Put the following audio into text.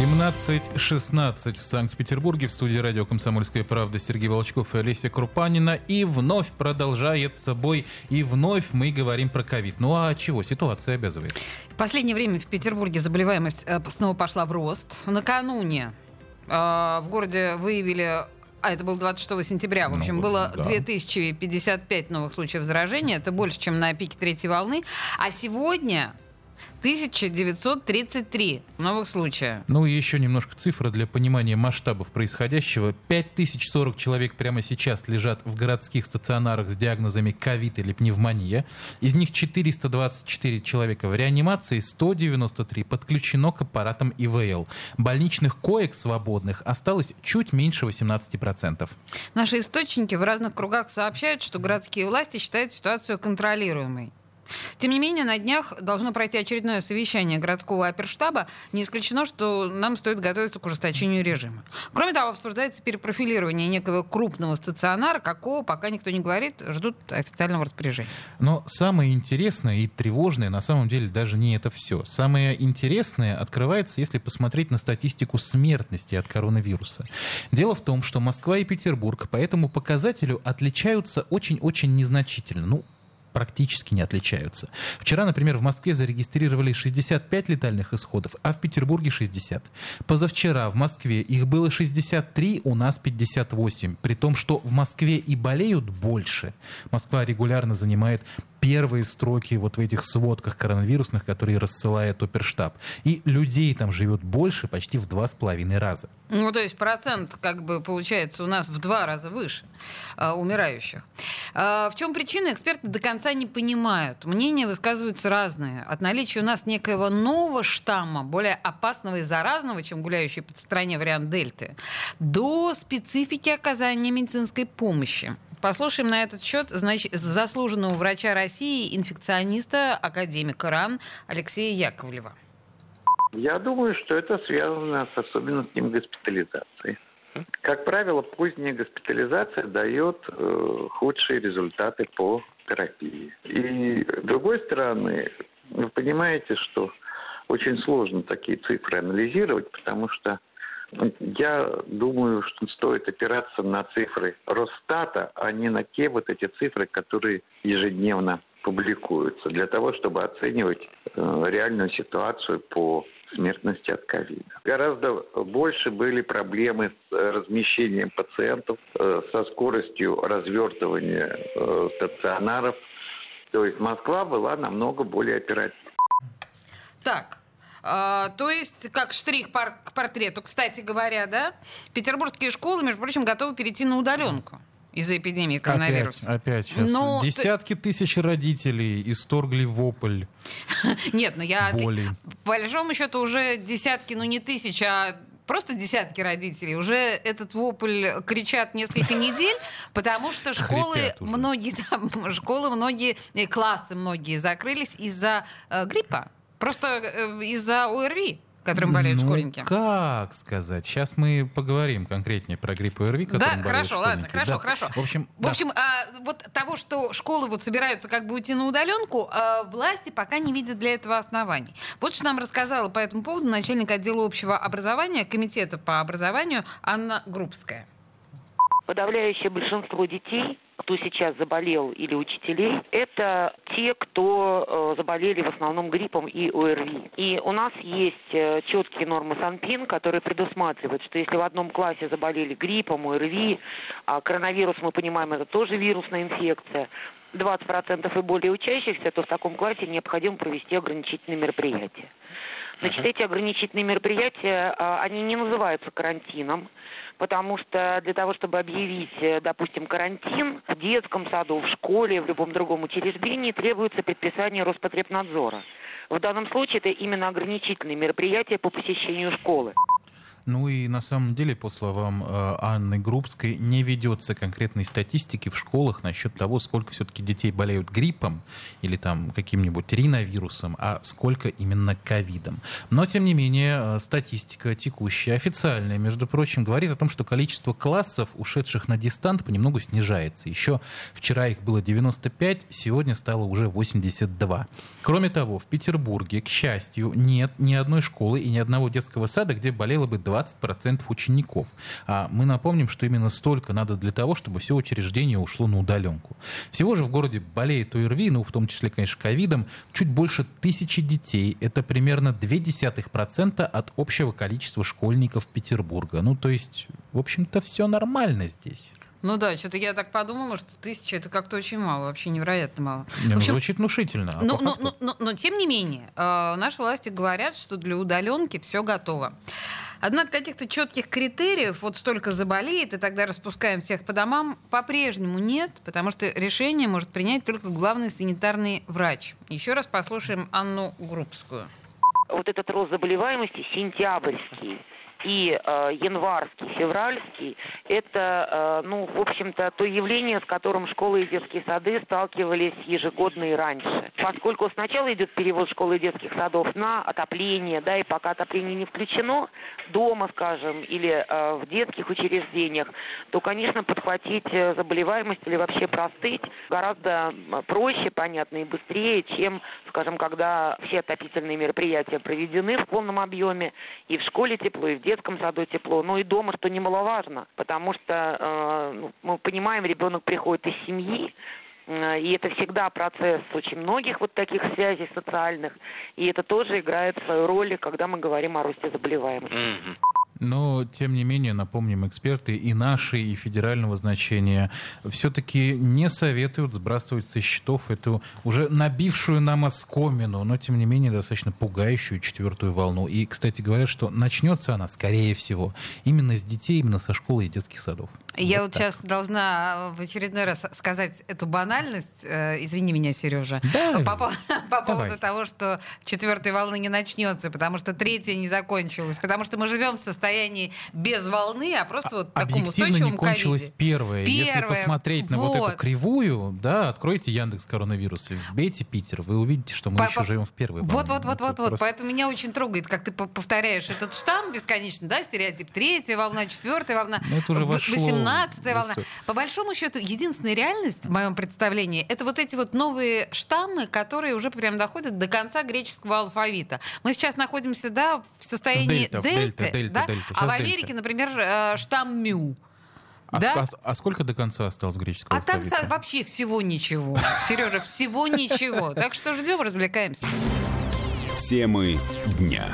17.16 в Санкт-Петербурге в студии радио «Комсомольская правда» Сергей Волчков и Олеся Крупанина. И вновь продолжает собой, и вновь мы говорим про ковид. Ну а чего? Ситуация обязывает. В последнее время в Петербурге заболеваемость э, снова пошла в рост. Накануне э, в городе выявили а это было 26 сенября. В общем, ну, было да. 2055 новых случаев заражения. Это больше, чем на пике третьей волны. А сегодня 1933 новых случая. Ну и еще немножко цифры для понимания масштабов происходящего. 5040 человек прямо сейчас лежат в городских стационарах с диагнозами ковид или пневмония. Из них 424 человека в реанимации, 193 подключено к аппаратам ИВЛ. Больничных коек свободных осталось чуть меньше 18%. Наши источники в разных кругах сообщают, что городские власти считают ситуацию контролируемой. Тем не менее, на днях должно пройти очередное совещание городского оперштаба. Не исключено, что нам стоит готовиться к ужесточению режима. Кроме того, обсуждается перепрофилирование некого крупного стационара, какого пока никто не говорит, ждут официального распоряжения. Но самое интересное и тревожное на самом деле даже не это все. Самое интересное открывается, если посмотреть на статистику смертности от коронавируса. Дело в том, что Москва и Петербург по этому показателю отличаются очень-очень незначительно. Ну, практически не отличаются. Вчера, например, в Москве зарегистрировали 65 летальных исходов, а в Петербурге 60. Позавчера в Москве их было 63, у нас 58. При том, что в Москве и болеют больше. Москва регулярно занимает первые строки вот в этих сводках коронавирусных, которые рассылает оперштаб. И людей там живет больше почти в два с половиной раза. Ну, то есть процент, как бы, получается у нас в два раза выше э, умирающих. Э, в чем причина, эксперты до конца не понимают. Мнения высказываются разные. От наличия у нас некоего нового штамма, более опасного и заразного, чем гуляющий по стране вариант Дельты, до специфики оказания медицинской помощи. Послушаем на этот счет значит, заслуженного врача России, инфекциониста, академика РАН Алексея Яковлева. Я думаю, что это связано с особенностями госпитализации. Как правило, поздняя госпитализация дает э, худшие результаты по терапии. И с другой стороны, вы понимаете, что очень сложно такие цифры анализировать, потому что я думаю, что стоит опираться на цифры Росстата, а не на те вот эти цифры, которые ежедневно публикуются, для того, чтобы оценивать э, реальную ситуацию по смертности от ковида. Гораздо больше были проблемы с размещением пациентов, э, со скоростью развертывания э, стационаров. То есть Москва была намного более оперативной. Так, а, то есть, как штрих к портрету, кстати говоря, да, петербургские школы, между прочим, готовы перейти на удаленку из-за эпидемии коронавируса. Опять, опять сейчас. Но Десятки ты... тысяч родителей исторгли вопль. Нет, ну я... Боли. По большому счету уже десятки, ну не тысяч, а просто десятки родителей уже этот вопль кричат несколько недель, потому что школы многие, там, школы многие, классы многие закрылись из-за э, гриппа. Просто э, из-за ОРВИ которым болеют ну, школьники. как сказать? Сейчас мы поговорим конкретнее про грипп ОРВИ, которым Да, болеют хорошо, школьники. ладно, хорошо, да. хорошо. В общем, в общем да. а, вот того, что школы вот собираются как бы уйти на удаленку, а, власти пока не видят для этого оснований. Вот что нам рассказала по этому поводу начальник отдела общего образования Комитета по образованию Анна Группская. Подавляющее большинство детей кто сейчас заболел или учителей, это те, кто э, заболели в основном гриппом и ОРВИ. И у нас есть э, четкие нормы СанПин, которые предусматривают, что если в одном классе заболели гриппом, ОРВИ, а коронавирус, мы понимаем, это тоже вирусная инфекция, 20% и более учащихся, то в таком классе необходимо провести ограничительные мероприятия. Значит, эти ограничительные мероприятия, а, они не называются карантином, потому что для того, чтобы объявить, э, допустим, карантин в детском саду, в школе, в любом другом учреждении, требуется предписание Роспотребнадзора. В данном случае это именно ограничительные мероприятия по посещению школы. Ну и на самом деле, по словам э, Анны Грубской, не ведется конкретной статистики в школах насчет того, сколько все-таки детей болеют гриппом или там каким-нибудь риновирусом, а сколько именно ковидом. Но, тем не менее, э, статистика текущая, официальная, между прочим, говорит о том, что количество классов, ушедших на дистант, понемногу снижается. Еще вчера их было 95, сегодня стало уже 82. Кроме того, в Петербурге, к счастью, нет ни одной школы и ни одного детского сада, где болело бы 20% учеников. А мы напомним, что именно столько надо для того, чтобы все учреждение ушло на удаленку. Всего же в городе болеет ОРВИ, ну, в том числе, конечно, ковидом, чуть больше тысячи детей. Это примерно 0,2% от общего количества школьников Петербурга. Ну, то есть, в общем-то, все нормально здесь. Ну да, что-то я так подумала, что тысяча это как-то очень мало, вообще невероятно мало. Не, ну, общем, звучит внушительно. А но, но, но, но, но тем не менее, э, наши власти говорят, что для удаленки все готово. Однако каких-то четких критериев, вот столько заболеет, и тогда распускаем всех по домам, по-прежнему нет, потому что решение может принять только главный санитарный врач. Еще раз послушаем Анну Группскую. Вот этот рост заболеваемости сентябрьский и э, январский, февральский, это, э, ну, в общем-то, то явление, с которым школы и детские сады сталкивались ежегодно и раньше. Поскольку сначала идет перевод школы и детских садов на отопление, да, и пока отопление не включено, дома, скажем, или э, в детских учреждениях, то, конечно, подхватить э, заболеваемость или вообще простыть гораздо проще, понятно и быстрее, чем, скажем, когда все отопительные мероприятия проведены в полном объеме, и в школе тепло, и в детском саду тепло, но и дома, что немаловажно, потому что э, ну, мы понимаем, ребенок приходит из семьи, э, и это всегда процесс очень многих вот таких связей социальных, и это тоже играет свою роль, когда мы говорим о росте заболеваемости. Mm-hmm. Но, тем не менее, напомним, эксперты и наши, и федерального значения все-таки не советуют сбрасывать со счетов эту уже набившую нам оскомину, но, тем не менее, достаточно пугающую четвертую волну. И, кстати, говорят, что начнется она, скорее всего, именно с детей, именно со школы и детских садов. Я вот, вот сейчас должна в очередной раз сказать эту банальность. Э, извини меня, Сережа. Да, по, по, по поводу того, что четвертой волны не начнется, потому что третья не закончилась, потому что мы живем в состоянии без волны, а просто вот а, такому устойчивому не кончилась первая. Если посмотреть на вот. вот эту кривую, да, откройте Яндекс коронавирус, вбейте Питер, вы увидите, что мы по, еще живем в первой волне. Вот, вот, вот, вот, вот. Просто... Поэтому меня очень трогает, как ты повторяешь этот штамм бесконечно, да, стереотип. Третья волна, четвертая волна. Ну, это уже вошло 17 волна. По большому счету, единственная реальность, в моем представлении, это вот эти вот новые штаммы, которые уже прям доходят до конца греческого алфавита. Мы сейчас находимся, да, в состоянии дельта, дельты, дельта, дельта, да? дельта. а в Америке, дельта. например, э, штамм мю. А, да? а, а сколько до конца осталось греческого а алфавита? А там вообще всего ничего. Сережа, всего ничего. Так что ждем, развлекаемся. Темы дня.